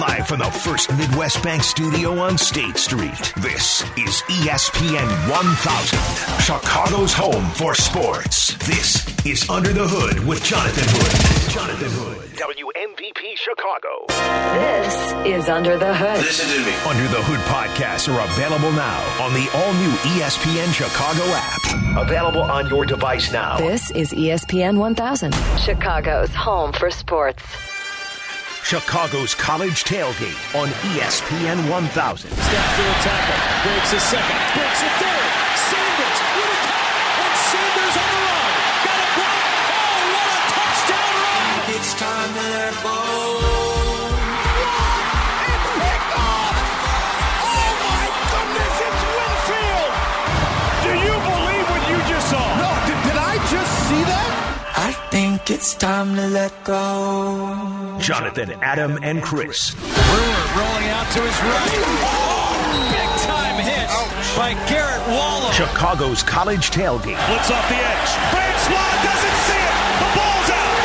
Live from the First Midwest Bank Studio on State Street. This is ESPN 1000, Chicago's home for sports. This is Under the Hood with Jonathan Hood. Jonathan Hood. WMVP Chicago. This is Under the Hood. Listen to me. Under the Hood podcasts are available now on the all new ESPN Chicago app. Available on your device now. This is ESPN 1000, Chicago's home for sports. Chicago's college tailgate on ESPN 1000. Steps to the tackle, breaks a second, breaks a third. Sanders with a cut, and Sanders on the run. Got a block. Oh, what a touchdown run! It's time to let think it's time to let go. Jonathan, Adam, and Chris. Brewer rolling out to his right. Oh, big time hit by Garrett Waller. Chicago's college tailgate. Blitz off the edge. Francois doesn't see it. The ball's out.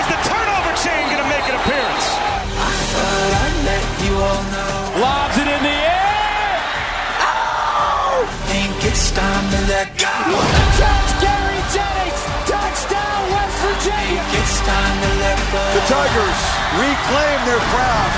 Is the turnover chain going to make an appearance? But I let you all know. Lobs it in the air. I think it's time to let go. Virginia. It's time to let go. The Tigers reclaim their crown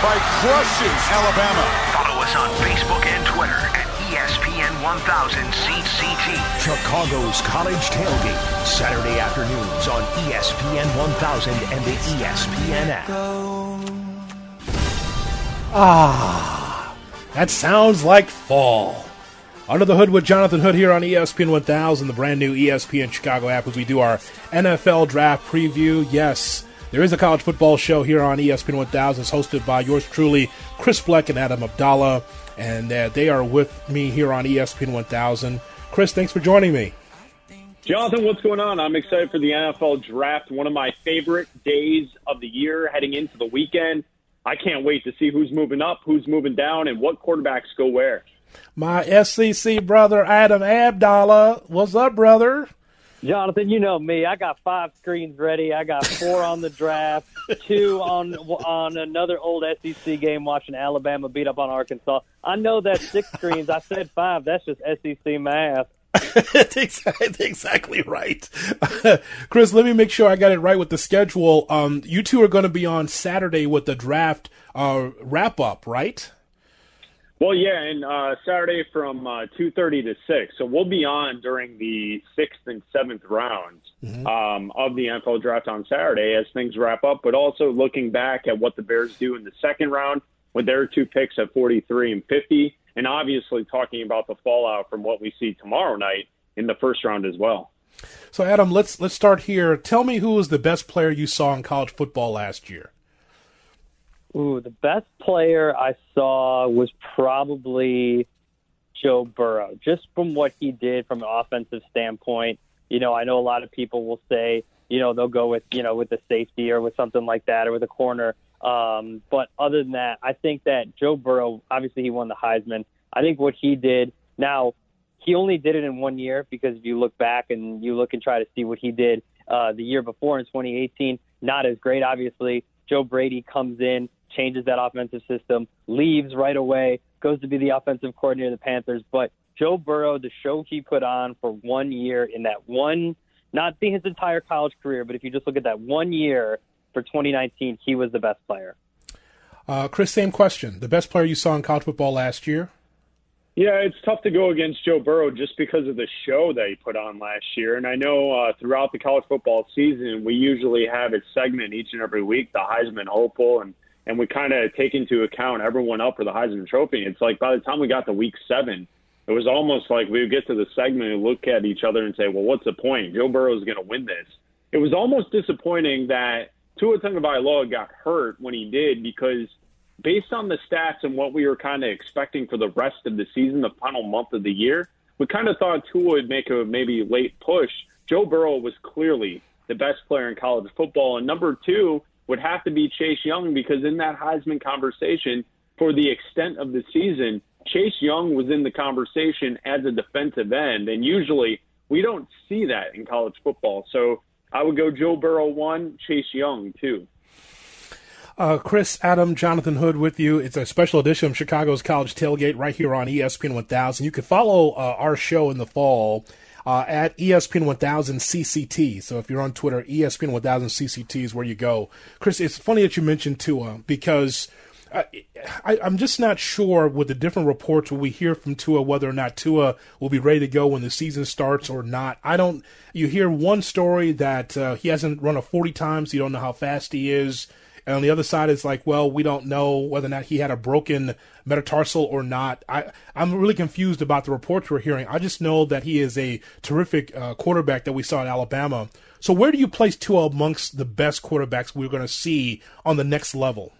by crushing Alabama. Follow us on Facebook and Twitter at ESPN 1000 CCT. Chicago's college tailgate. Saturday afternoons on ESPN 1000 and the ESPN app. Ah, that sounds like fall. Under the Hood with Jonathan Hood here on ESPN 1000, the brand new ESPN Chicago app, as we do our NFL draft preview. Yes, there is a college football show here on ESPN 1000. It's hosted by yours truly, Chris Bleck and Adam Abdallah, and uh, they are with me here on ESPN 1000. Chris, thanks for joining me. Jonathan, what's going on? I'm excited for the NFL draft, one of my favorite days of the year heading into the weekend. I can't wait to see who's moving up, who's moving down, and what quarterbacks go where. My SEC brother, Adam Abdallah. What's up, brother? Jonathan, you know me. I got five screens ready. I got four on the draft, two on on another old SEC game watching Alabama beat up on Arkansas. I know that's six screens. I said five. That's just SEC math. That's exactly, exactly right. Chris, let me make sure I got it right with the schedule. Um, you two are going to be on Saturday with the draft uh, wrap up, right? Well, yeah, and uh, Saturday from uh, 2.30 to 6. So we'll be on during the sixth and seventh rounds um, of the NFL draft on Saturday as things wrap up, but also looking back at what the Bears do in the second round with their two picks at 43 and 50, and obviously talking about the fallout from what we see tomorrow night in the first round as well. So, Adam, let's let's start here. Tell me who was the best player you saw in college football last year. Ooh, the best player I saw was probably Joe Burrow, just from what he did from an offensive standpoint. You know, I know a lot of people will say, you know, they'll go with, you know, with the safety or with something like that or with a corner. Um, but other than that, I think that Joe Burrow, obviously he won the Heisman. I think what he did now, he only did it in one year because if you look back and you look and try to see what he did uh, the year before in 2018, not as great, obviously. Joe Brady comes in, changes that offensive system, leaves right away, goes to be the offensive coordinator of the Panthers. But Joe Burrow, the show he put on for one year in that one, not the, his entire college career, but if you just look at that one year for 2019, he was the best player. Uh, Chris, same question. The best player you saw in college football last year? Yeah, it's tough to go against Joe Burrow just because of the show that he put on last year. And I know uh, throughout the college football season, we usually have a segment each and every week, the Heisman hopeful, and and we kind of take into account everyone up for the Heisman Trophy. It's like by the time we got to week seven, it was almost like we would get to the segment and look at each other and say, well, what's the point? Joe Burrow is going to win this. It was almost disappointing that Tua Tagovailoa got hurt when he did because based on the stats and what we were kind of expecting for the rest of the season, the final month of the year, we kind of thought Tua would make a maybe late push. Joe Burrow was clearly the best player in college football. And number two would have to be Chase Young because in that Heisman conversation, for the extent of the season, Chase Young was in the conversation as a defensive end. And usually we don't see that in college football. So I would go Joe Burrow one, Chase Young two. Uh, Chris, Adam, Jonathan Hood with you. It's a special edition of Chicago's College Tailgate right here on ESPN 1000. You can follow uh, our show in the fall uh, at ESPN 1000 CCT. So if you're on Twitter, ESPN 1000 CCT is where you go. Chris, it's funny that you mentioned Tua because I, am just not sure with the different reports we hear from Tua whether or not Tua will be ready to go when the season starts or not. I don't. You hear one story that uh, he hasn't run a 40 times. You don't know how fast he is. And on the other side, it's like, well, we don't know whether or not he had a broken metatarsal or not. I, I'm really confused about the reports we're hearing. I just know that he is a terrific uh, quarterback that we saw at Alabama. So where do you place Tua amongst the best quarterbacks we're going to see on the next level?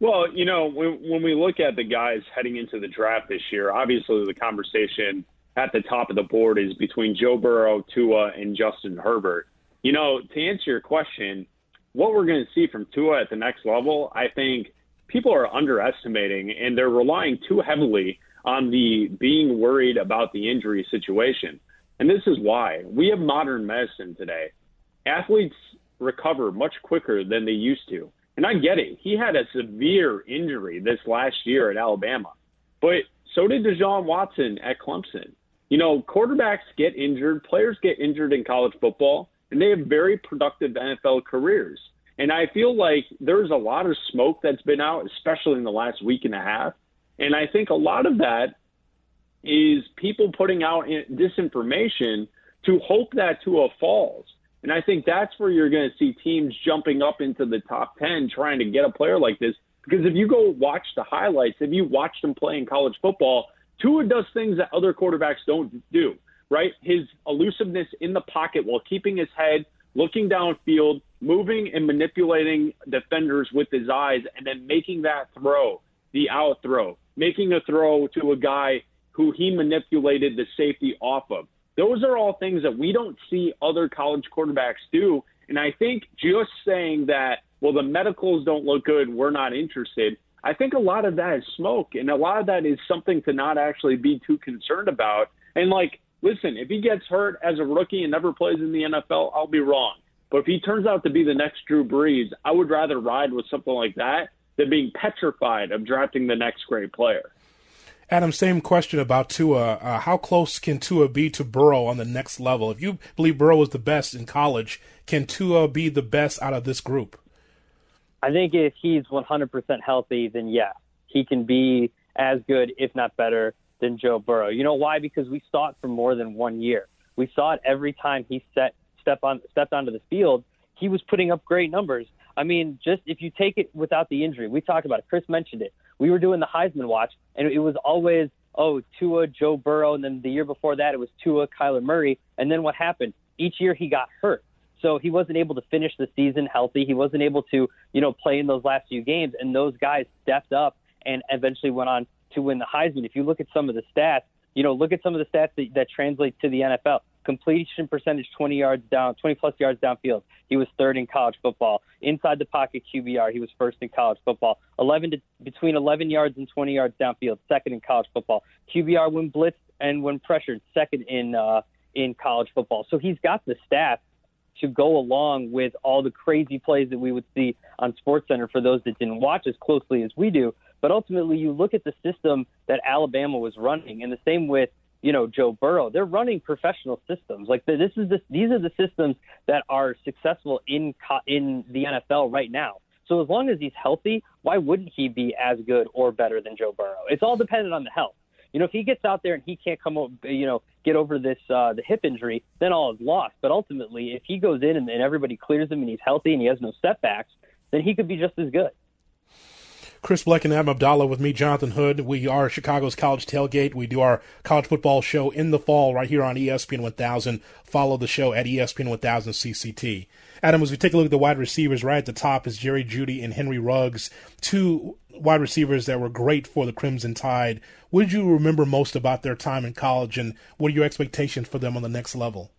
Well, you know, when, when we look at the guys heading into the draft this year, obviously the conversation at the top of the board is between Joe Burrow, Tua, and Justin Herbert. You know, to answer your question, what we're going to see from Tua at the next level, I think people are underestimating and they're relying too heavily on the being worried about the injury situation. And this is why we have modern medicine today. Athletes recover much quicker than they used to. And I get it. He had a severe injury this last year at Alabama, but so did Deshaun Watson at Clemson. You know, quarterbacks get injured, players get injured in college football and they have very productive NFL careers. And I feel like there's a lot of smoke that's been out, especially in the last week and a half. And I think a lot of that is people putting out disinformation to hope that Tua falls. And I think that's where you're going to see teams jumping up into the top 10 trying to get a player like this. Because if you go watch the highlights, if you watch them play in college football, Tua does things that other quarterbacks don't do right? His elusiveness in the pocket while keeping his head, looking downfield, moving and manipulating defenders with his eyes, and then making that throw, the out throw, making a throw to a guy who he manipulated the safety off of. Those are all things that we don't see other college quarterbacks do. And I think just saying that, well, the medicals don't look good, we're not interested. I think a lot of that is smoke, and a lot of that is something to not actually be too concerned about. And like listen, if he gets hurt as a rookie and never plays in the NFL, I'll be wrong. But if he turns out to be the next Drew Brees, I would rather ride with something like that than being petrified of drafting the next great player. Adam, same question about Tua. Uh, how close can Tua be to Burrow on the next level? If you believe Burrow is the best in college, can Tua be the best out of this group? I think if he's 100% healthy, then yeah, he can be as good, if not better, than Joe Burrow. You know why? Because we saw it for more than one year. We saw it every time he set step on stepped onto the field. He was putting up great numbers. I mean, just if you take it without the injury, we talked about it. Chris mentioned it. We were doing the Heisman watch, and it was always oh Tua, Joe Burrow, and then the year before that it was Tua, Kyler Murray, and then what happened? Each year he got hurt. So he wasn't able to finish the season healthy. He wasn't able to, you know, play in those last few games. And those guys stepped up and eventually went on to win the Heisman. If you look at some of the stats, you know, look at some of the stats that, that translate to the NFL. Completion percentage 20 yards down, 20 plus yards downfield. He was third in college football. Inside the pocket QBR, he was first in college football. 11 to, between 11 yards and 20 yards downfield, second in college football. QBR when blitzed and when pressured, second in uh, in college football. So he's got the stats to go along with all the crazy plays that we would see on SportsCenter for those that didn't watch as closely as we do. But ultimately, you look at the system that Alabama was running, and the same with you know Joe Burrow. They're running professional systems. Like this is the, these are the systems that are successful in in the NFL right now. So as long as he's healthy, why wouldn't he be as good or better than Joe Burrow? It's all dependent on the health. You know, if he gets out there and he can't come, up, you know, get over this uh, the hip injury, then all is lost. But ultimately, if he goes in and, and everybody clears him and he's healthy and he has no setbacks, then he could be just as good. Chris Bleck and Adam Abdallah with me, Jonathan Hood. We are Chicago's College Tailgate. We do our college football show in the fall right here on ESPN 1000. Follow the show at ESPN 1000 CCT. Adam, as we take a look at the wide receivers, right at the top is Jerry Jeudy and Henry Ruggs, two wide receivers that were great for the Crimson Tide. What did you remember most about their time in college, and what are your expectations for them on the next level?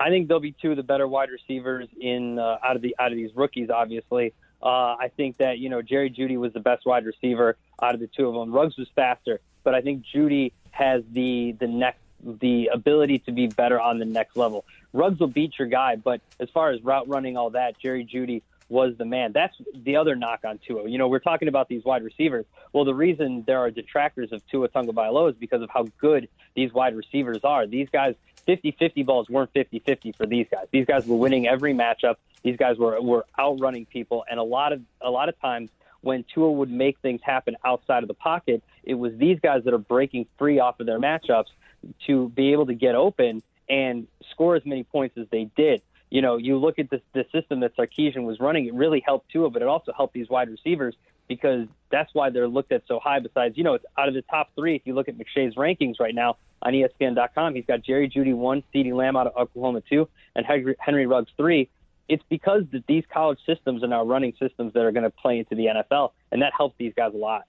I think they'll be two of the better wide receivers in uh, out of the out of these rookies. Obviously, uh, I think that you know Jerry Jeudy was the best wide receiver out of the two of them. Ruggs was faster, but I think Jeudy has the the next the ability to be better on the next level. Ruggs will beat your guy, but as far as route running, all that, Jerry Jeudy was the man. That's the other knock on Tua. You know, we're talking about these wide receivers. Well, the reason there are detractors of Tua Tagovailoa is because of how good these wide receivers are. These guys, 50-50 balls weren't 50-50 for these guys. These guys were winning every matchup. These guys were were outrunning people, and a lot of a lot of times when Tua would make things happen outside of the pocket, it was these guys that are breaking free off of their matchups to be able to get open and score as many points as they did you know, you look at the, the system that Sarkisian was running, it really helped Tua, but it also helped these wide receivers because that's why they're looked at so high. Besides, you know, it's out of the top three, if you look at McShay's rankings right now on ESPN.com, he's got Jerry Jeudy one, CeeDee Lamb out of Oklahoma two, and Henry, Henry Ruggs three. It's because that these college systems are now running systems that are going to play into the NFL, and that helps these guys a lot.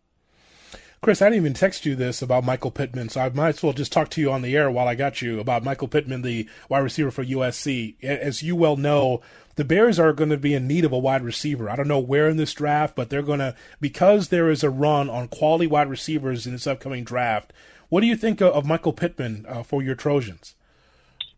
Chris, I didn't even text you this about Michael Pittman, so I might as well just talk to you on the air while I got you about Michael Pittman, the wide receiver for USC. As you well know, the Bears are going to be in need of a wide receiver. I don't know where in this draft, but they're going to, because there is a run on quality wide receivers in this upcoming draft. What do you think of Michael Pittman uh, for your Trojans?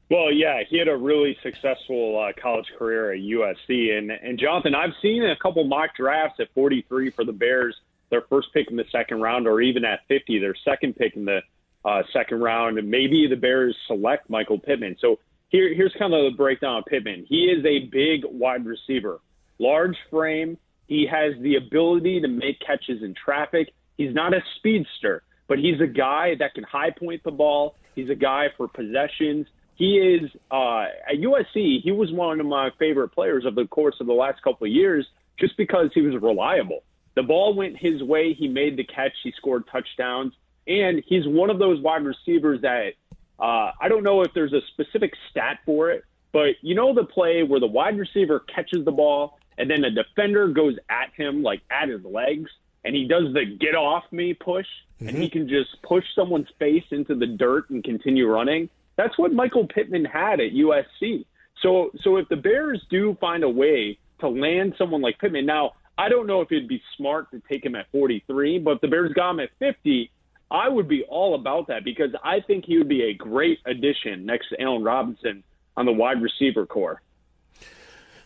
Well, yeah, he had a really successful uh, college career at USC, and and Jonathan, I've seen a couple mock drafts at 43 for the Bears their first pick in the second round, or even at 50, their second pick in the uh, second round. And maybe the Bears select Michael Pittman. So here, here's kind of the breakdown of Pittman. He is a big wide receiver, large frame. He has the ability to make catches in traffic. He's not a speedster, but he's a guy that can high point the ball. He's a guy for possessions. He is uh, at USC. He was one of my favorite players of the course of the last couple of years, just because he was reliable. The ball went his way. He made the catch. He scored touchdowns. And he's one of those wide receivers that uh, I don't know if there's a specific stat for it, but you know the play where the wide receiver catches the ball and then a defender goes at him, like at his legs, and he does the get off me push, mm-hmm. and he mm-hmm. can just push someone's face into the dirt and continue running. That's what Michael Pittman had at USC. So, so if the Bears do find a way to land someone like Pittman, now I don't know if it'd be smart to take him at 43, but if the Bears got him at 50, I would be all about that because I think he would be a great addition next to Allen Robinson on the wide receiver corps.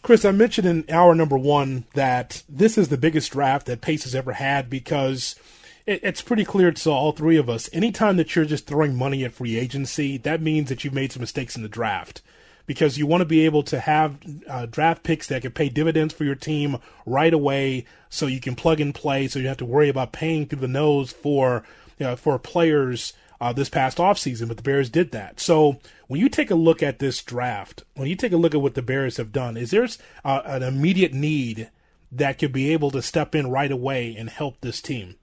Chris, I mentioned in hour number one that this is the biggest draft that Pace has ever had because it, it's pretty clear to all three of us. Anytime that you're just throwing money at free agency, that means that you've made some mistakes in the draft because you want to be able to have uh, draft picks that can pay dividends for your team right away so you can plug and play so you have to worry about paying through the nose for you know, for players uh, this past offseason, but the Bears did that. So when you take a look at this draft, when you take a look at what the Bears have done, is there uh, an immediate need that could be able to step in right away and help this team?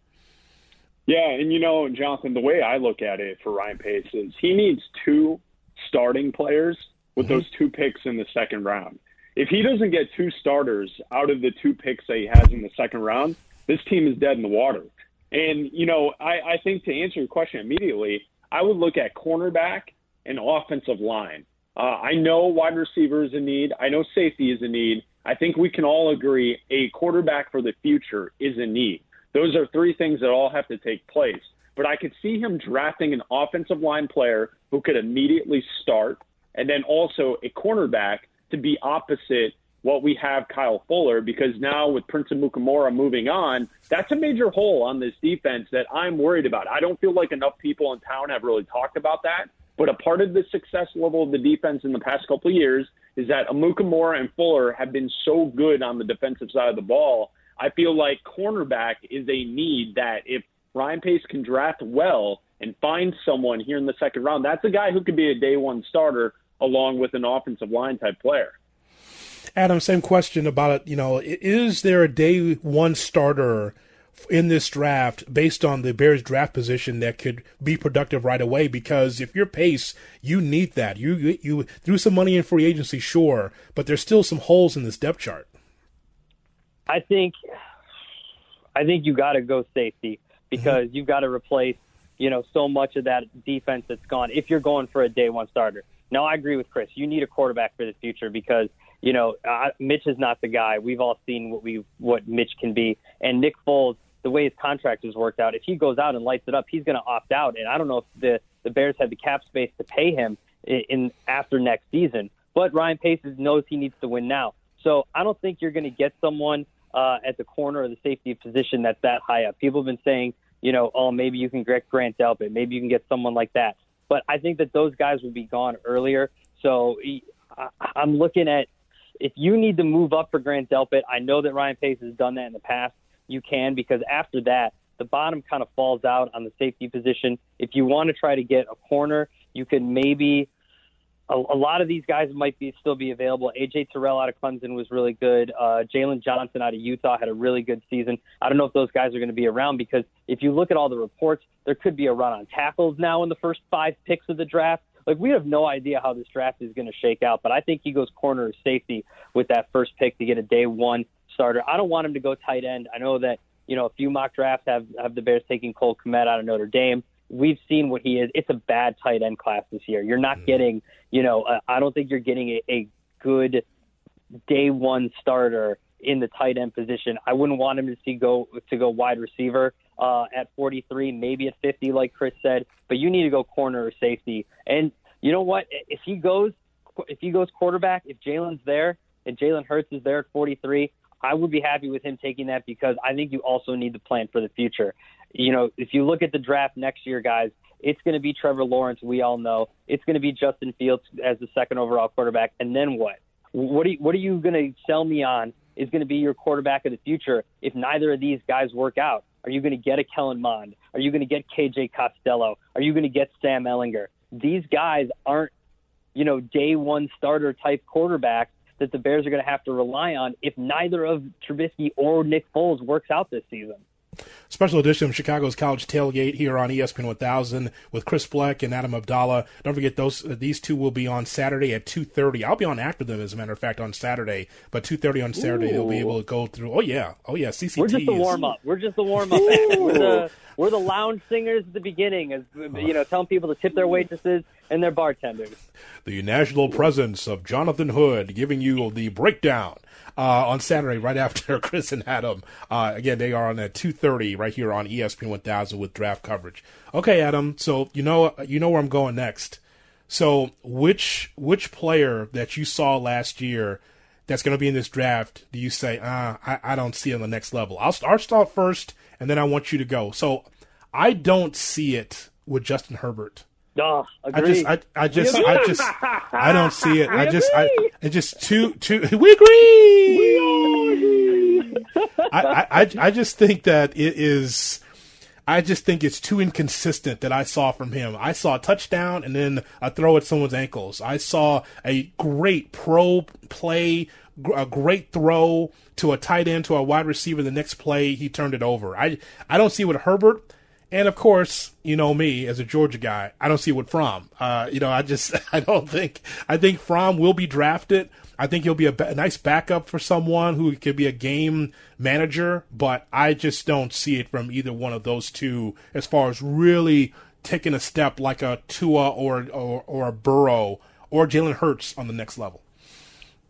Yeah, and you know, Jonathan, the way I look at it for Ryan Pace is he needs two starting players with mm-hmm. those two picks in the second round. If he doesn't get two starters out of the two picks that he has in the second round, this team is dead in the water. And, you know, I, I think to answer your question immediately, I would look at cornerback and offensive line. Uh, I know wide receiver is a need. I know safety is a need. I think we can all agree a quarterback for the future is a need. Those are three things that all have to take place. But I could see him drafting an offensive line player who could immediately start and then also a cornerback to be opposite what we have Kyle Fuller because now with Prince Amukamara moving on, that's a major hole on this defense that I'm worried about. I don't feel like enough people in town have really talked about that. But a part of the success level of the defense in the past couple of years is that Amukamara and Fuller have been so good on the defensive side of the ball. I feel like cornerback is a need that if Ryan Pace can draft well and find someone here in the second round, that's a guy who could be a day one starter along with an offensive line type player. Adam, same question about it. You know, is there a day one starter in this draft based on the Bears draft position that could be productive right away? Because if you're Pace, you need that. You you, you threw some money in free agency, sure, but there's still some holes in this depth chart. I think, I think you got to go safety because mm-hmm. you've got to replace, you know, so much of that defense that's gone. If you're going for a day one starter, no, I agree with Chris. You need a quarterback for the future because you know uh, Mitch is not the guy. We've all seen what we what Mitch can be, and Nick Foles, the way his contract has worked out, if he goes out and lights it up, he's going to opt out. And I don't know if the the Bears have the cap space to pay him in, in after next season. But Ryan Pace knows he needs to win now. So I don't think you're going to get someone uh, at the corner or the safety position that's that high up. People have been saying, you know, oh, maybe you can get Grant Delpit, maybe you can get someone like that. But I think that those guys would be gone earlier. So I'm looking at if you need to move up for Grant Delpit. I know that Ryan Pace has done that in the past. You can because after that, the bottom kind of falls out on the safety position. If you want to try to get a corner, you could maybe a, a lot of these guys might be still be available. AJ Terrell out of Clemson was really good. Uh, Jaylon Johnson out of Utah had a really good season. I don't know if those guys are going to be around because if you look at all the reports, there could be a run on tackles now in the first five picks of the draft. Like we have no idea how this draft is going to shake out, but I think he goes corner or safety with that first pick to get a day one starter. I don't want him to go tight end. I know that you know a few mock drafts have have the Bears taking Cole Kmet out of Notre Dame we've seen what he is. It's a bad tight end class this year. You're not mm-hmm. getting, you know, uh, I don't think you're getting a, a good day one starter in the tight end position. I wouldn't want him to see go to go wide receiver uh, at 43, maybe at 50, like Chris said. But you need to go corner or safety. And you know what? If he goes, if he goes quarterback, if Jalen's there and Jalen Hurts is there at 43, I would be happy with him taking that because I think you also need to plan for the future you know, if you look at the draft next year, guys, it's going to be Trevor Lawrence. We all know it's going to be Justin Fields as the second overall quarterback. And then what? What are you, what are you going to sell me on? Is going to be your quarterback of the future if neither of these guys work out? Are you going to get a Kellen Mond? Are you going to get KJ Costello? Are you going to get Sam Ehlinger? These guys aren't, you know, day one starter type quarterbacks that the Bears are going to have to rely on if neither of Trubisky or Nick Foles works out this season. Special edition of Chicago's College Tailgate here on ESPN 1000 with Chris Black and Adam Abdallah. Don't forget those uh, these two will be on Saturday at 2:30. I'll be on after them as a matter of fact on Saturday, but 2:30 on Saturday Ooh. they'll be able to go through. Oh yeah, oh yeah, CCT. We're just the warm up. We're just the warm up. we're the we're the lounge singers at the beginning, as you know, telling people to tip their waitresses and their bartenders. The national presence of Jonathan Hood giving you the breakdown uh, on Saturday, right after Chris and Adam. Uh, again, they are on at two thirty right here on ESPN 1000 with draft coverage. Okay, Adam. So you know you know where I'm going next. So which which player that you saw last year that's going to be in this draft do you say ah I, I don't see on the next level? I'll I'll start first, and then I want you to go. So I don't see it with Justin Herbert. Oh, I just, I, I just, I just, I don't see it. I just, I, it just too, too. We agree. We agree. I, I, I just think that it is. I just think it's too inconsistent that I saw from him. I saw a touchdown and then a throw at someone's ankles. I saw a great pro play, a great throw to a tight end to a wide receiver. The next play, he turned it over. I, I don't see what Herbert and of course, you know me as a Georgia guy, I don't see what Fromm. Uh, you know, I just I don't think I think Fromm will be drafted. I think he'll be a, a nice backup for someone who could be a game manager, but I just don't see it from either one of those two as far as really taking a step like a Tua or or, or a Burrow or Jalen Hurts on the next level.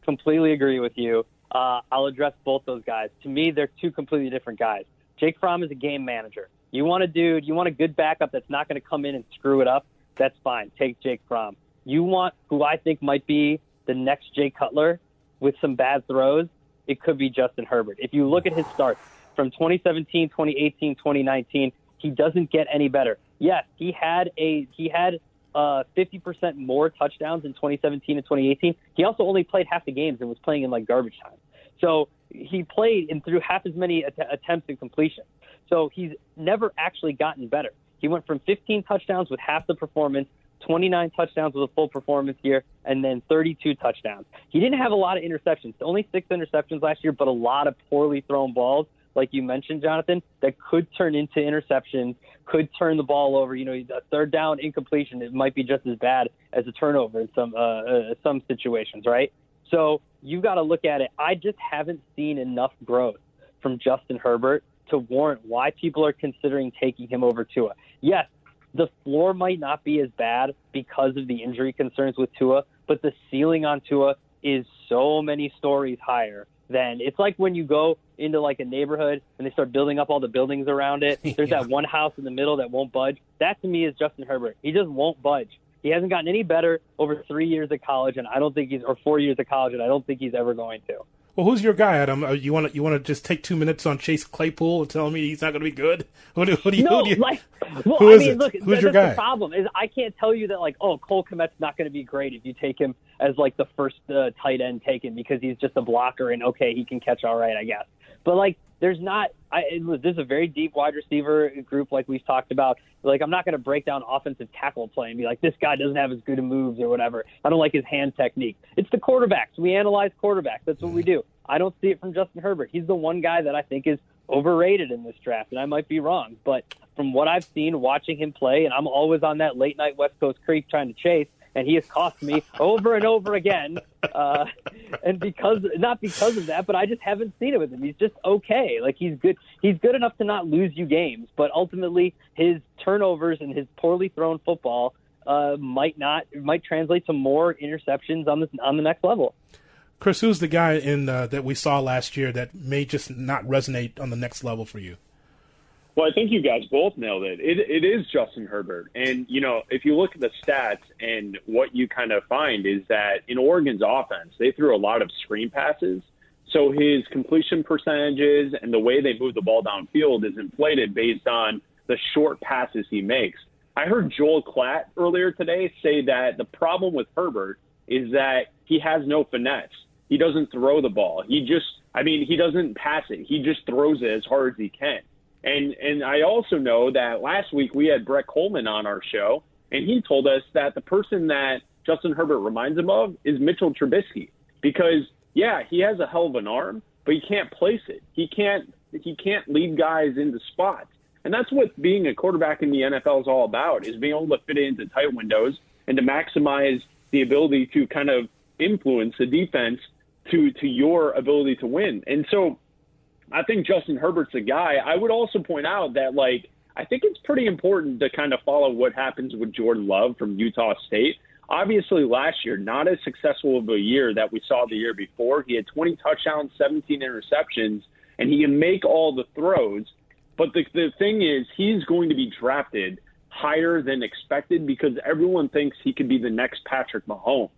Completely agree with you. Uh, I'll address both those guys. To me, they're two completely different guys. Jake Fromm is a game manager. You want a dude, you want a good backup that's not going to come in and screw it up. That's fine. Take Jake Fromm. You want who I think might be the next Jay Cutler with some bad throws. It could be Justin Herbert. If you look at his starts from 2017, 2018, 2019, he doesn't get any better. Yes, he had a he had uh, 50% more touchdowns in 2017 and 2018. He also only played half the games and was playing in like garbage time. So he played and threw half as many att- attempts and completions. So he's never actually gotten better. He went from 15 touchdowns with half the performance, 29 touchdowns with a full performance year, and then 32 touchdowns. He didn't have a lot of interceptions, only six interceptions last year, but a lot of poorly thrown balls, like you mentioned, Jonathan, that could turn into interceptions, could turn the ball over. You know, a third down incompletion, it might be just as bad as a turnover in some uh, uh, some situations, right? So you got to look at it. I just haven't seen enough growth from Justin Herbert to warrant why people are considering taking him over Tua. Yes, the floor might not be as bad because of the injury concerns with Tua, but the ceiling on Tua is so many stories higher than it's like when you go into like a neighborhood and they start building up all the buildings around it. There's yeah. that one house in the middle that won't budge. That to me is Justin Herbert. He just won't budge. He hasn't gotten any better over three years of college, and I don't think he's or four years of college, and I don't think he's ever going to. Well, who's your guy, Adam? Uh, you want to you want to just take two minutes on Chase Claypool and tell me he's not going to be good? Who do, who do you? No, who do you, like, well, who I is mean, it? look, Who's your that's guy? The problem is I can't tell you that like, oh, Cole Kmet's not going to be great if you take him as like the first uh, tight end taken because he's just a blocker and okay, he can catch all right, I guess. But like, there's not. I this is a very deep wide receiver group, like we've talked about. Like, I'm not going to break down offensive tackle play and be like, this guy doesn't have as good of moves or whatever. I don't like his hand technique. It's the quarterbacks. We analyze quarterbacks. That's what we do. I don't see it from Justin Herbert. He's the one guy that I think is overrated in this draft, and I might be wrong, but from what I've seen watching him play, and I'm always on that late night West Coast creek trying to chase, and he has cost me over and over again. Uh, and because not because of that, but I just haven't seen it with him. He's just okay. Like he's good. He's good enough to not lose you games, but ultimately his turnovers and his poorly thrown football uh, might not might translate to more interceptions on the on the next level. Chris, who's the guy in uh, that we saw last year that may just not resonate on the next level for you? Well, I think you guys both nailed it. It it is Justin Herbert, and you know if you look at the stats and what you kind of find is that in Oregon's offense, they threw a lot of screen passes. So his completion percentages and the way they move the ball downfield is inflated based on the short passes he makes. I heard Joel Klatt earlier today say that the problem with Herbert is that he has no finesse. He doesn't throw the ball. He just, I mean, he doesn't pass it. He just throws it as hard as he can. And and I also know that last week we had Brett Coleman on our show, and he told us that the person that Justin Herbert reminds him of is Mitchell Trubisky because yeah, he has a hell of an arm, but he can't place it. He can't he can't lead guys into spots. And that's what being a quarterback in the NFL is all about, is being able to fit it into tight windows and to maximize the ability to kind of influence the defense to to your ability to win. And so I think Justin Herbert's a guy. I would also point out that like I think it's pretty important to kind of follow what happens with Jordan Love from Utah State. Obviously, last year not as successful of a year that we saw the year before. He had 20 touchdowns, 17 interceptions, and he can make all the throws. But the the thing is, he's going to be drafted higher than expected because everyone thinks he could be the next Patrick Mahomes,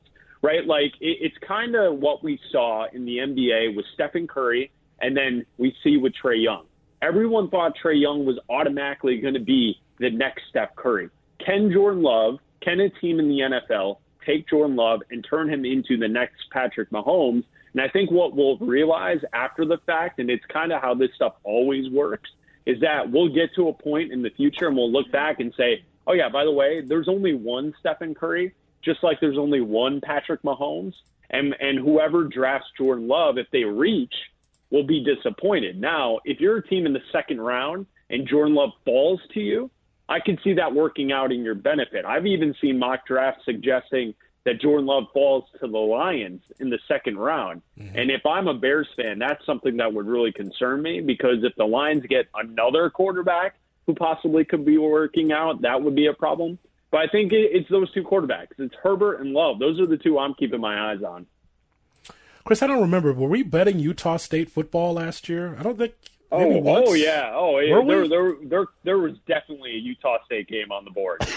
right? Like it, it's kind of what we saw in the NBA with Stephen Curry and then we see with Trae Young. Everyone thought Trae Young was automatically going to be the next Steph Curry. Can Jordan Love, can a team in the NFL take Jordan Love and turn him into the next Patrick Mahomes? And I think what we'll realize after the fact, and it's kind of how this stuff always works, is that we'll get to a point in the future and we'll look back and say, oh, yeah, by the way, there's only one Stephen Curry, just like there's only one Patrick Mahomes. And, and whoever drafts Jordan Love, if they reach, will be disappointed. Now, if you're a team in the second round and Jordan Love falls to you, I can see that working out in your benefit. I've even seen mock drafts suggesting that Jordan Love falls to the Lions in the second round. Mm-hmm. And if I'm a Bears fan, that's something that would really concern me because if the Lions get another quarterback who possibly could be working out, that would be a problem. But I think it's those two quarterbacks. It's Herbert and Love. Those are the two I'm keeping my eyes on. Chris, I don't remember. Were we betting Utah State football last year? I don't think. Oh, oh, once. oh yeah, oh yeah. Were There, we? there, there, there was definitely a Utah State game on the board.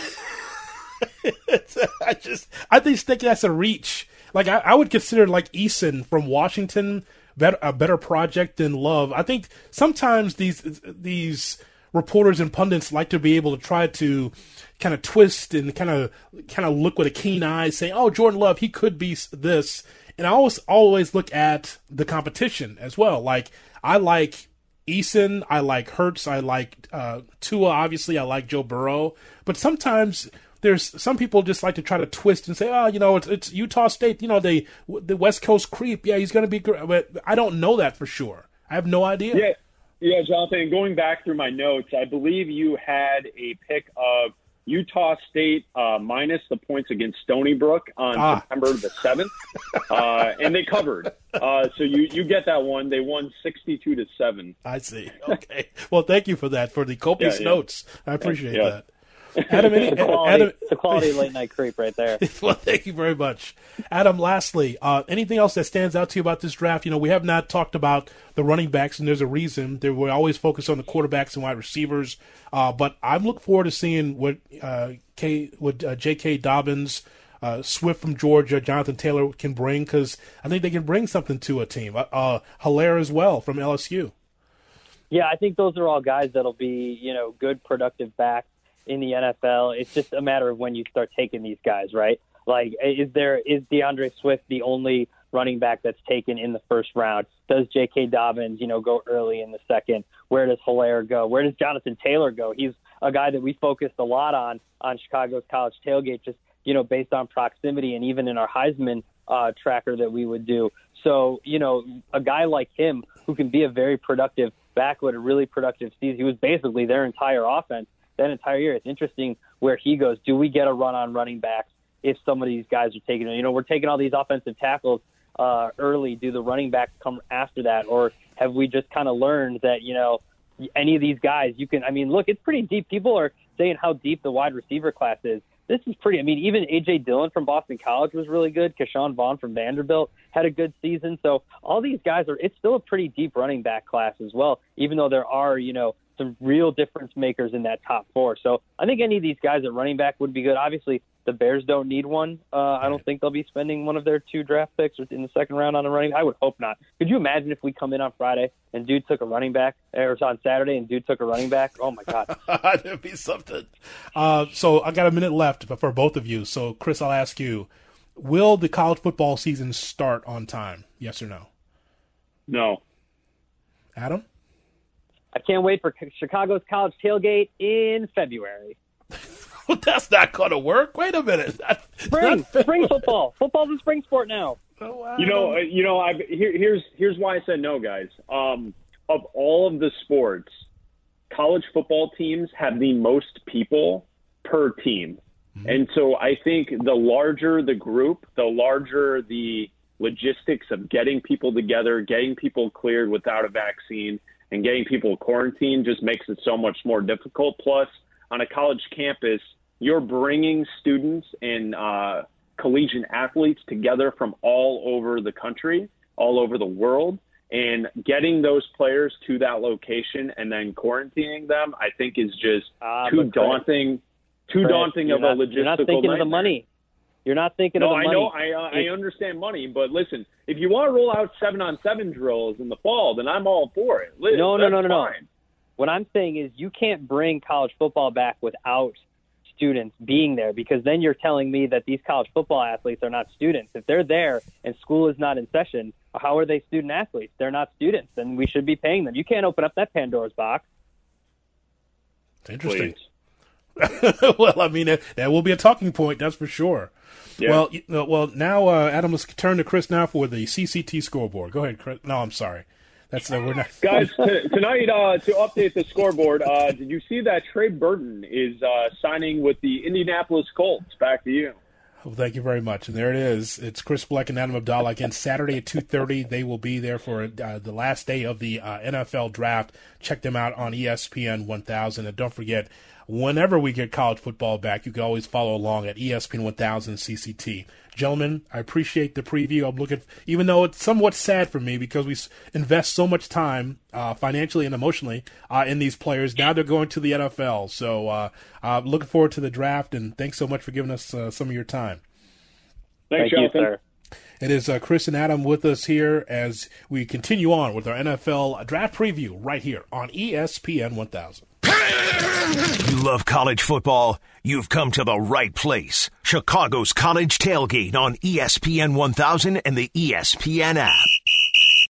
I just, I just think that's a reach. Like I, I would consider like Eason from Washington better, a better project than Love. I think sometimes these these reporters and pundits like to be able to try to kind of twist and kind of kind of look with a keen eye, saying, "Oh, Jordan Love, he could be this." And I always always look at the competition as well. Like I like Eason, I like Hurts, I like uh, Tua. Obviously, I like Joe Burrow. But sometimes there's some people just like to try to twist and say, "Oh, you know, it's, it's Utah State. You know, they the West Coast creep. Yeah, he's going to be great." But I don't know that for sure. I have no idea. Yeah, yeah, Jonathan. Going back through my notes, I believe you had a pick of Utah State uh, minus the points against Stony Brook on Ah. September the seventh, uh, and they covered. Uh, so you you get that one. They won sixty-two to seven. I see. Okay. well, thank you for that for the copious Yeah, yeah. notes. I appreciate Yeah. that. Adam, any, It's a quality, Adam, it's a quality late night creep right there. well, thank you very much, Adam. Lastly, uh, anything else that stands out to you about this draft? You know, we have not talked about the running backs, and there's a reason. There, we always focus on the quarterbacks and wide receivers, uh, but I'm looking forward to seeing what uh, K, what uh, J.K. Dobbins. uh, Swift from Georgia, Jonathan Taylor can bring because I think they can bring something to a team. Uh, uh, Helaire as well from LSU. Yeah, I think those are all guys that'll be you know good productive backs in the NFL. It's just a matter of when you start taking these guys, right? Like, is there is D'Andre Swift the only running back that's taken in the first round? Does J.K. Dobbins, you know, go early in the second? Where does Helaire go? Where does Jonathan Taylor go? He's a guy that we focused a lot on on Chicago's college tailgate, just you know, based on proximity and even in our Heisman uh, tracker that we would do. So, you know, a guy like him who can be a very productive back with a really productive season. He was basically their entire offense that entire year. It's interesting where he goes. Do we get a run on running backs if some of these guys are taking You know, we're taking all these offensive tackles uh, early. Do the running backs come after that, or have we just kind of learned that you know any of these guys you can? I mean, look, it's pretty deep. People are saying how deep the wide receiver class is. This is pretty. I mean, even AJ Dillon from Boston College was really good. Ke'Shawn Vaughn from Vanderbilt had a good season. So all these guys are. It's still a pretty deep running back class as well. Even though there are, you know, some real difference makers in that top four. So I think any of these guys at running back would be good. Obviously, the Bears don't need one. Uh, I don't think they'll be spending one of their two draft picks in the second round on a running. I would hope not. Could you imagine if we come in on Friday and dude took a running back, or on Saturday and dude took a running back? Oh my god, that'd be something. Uh, so I got a minute left for both of you. So Chris, I'll ask you: Will the college football season start on time? Yes or no? No. Adam. I can't wait for Chicago's college tailgate in February. That's not going to work. Wait a minute. spring, spring football. Football's a spring sport now. Oh, wow. You know, uh, you know. I here, here's here's why I said no, guys. Um, of all of the sports, college football teams have the most people per team, mm-hmm. and so I think the larger the group, the larger the logistics of getting people together, getting people cleared without a vaccine, and getting people quarantined just makes it so much more difficult. Plus, on a college campus, you're bringing students and uh, collegiate athletes together from all over the country, all over the world, and getting those players to that location and then quarantining them, I think, is just uh, too daunting. Too daunting of not, a logistical. You're not thinking nightmare. of the money. You're not thinking no, of the money. I know. I, uh, I understand money, but listen, if you want to roll out seven on seven drills in the fall, then I'm all for it. Liz, no, no, no, no, no. What I'm saying is you can't bring college football back without students being there because then you're telling me that these college football athletes are not students. If they're there and school is not in session, how are they student athletes? They're not students, and we should be paying them. You can't open up that Pandora's box. Interesting. well, I mean, that will be a talking point, that's for sure. Yeah. Well, uh, well, now uh, Adam, let's turn to Chris now for the CCT scoreboard. Go ahead, Chris. No, I'm sorry. That's uh, we're not. Guys, t- tonight uh, to update the scoreboard, uh, did you see that Trey Burton is uh, signing with the Indianapolis Colts? Back to you. Well, thank you very much. And there it is. It's Chris Black and Adam Abdallah again. Saturday at two thirty, they will be there for uh, the last day of the uh, NFL draft. Check them out on ESPN 1000, and don't forget whenever we get college football back, you can always follow along at ESPN 1000 CCT. Gentlemen, I appreciate the preview. I'm looking, even though it's somewhat sad for me because we invest so much time uh, financially and emotionally uh, in these players. Now they're going to the NFL. So uh, uh, looking forward to the draft, and thanks so much for giving us uh, some of your time. Thanks, Thank you, sir. It is uh, Chris and Adam with us here as we continue on with our NFL draft preview right here on ESPN 1000. You love college football? You've come to the right place. Chicago's College Tailgate on ESPN 1000 and the ESPN app.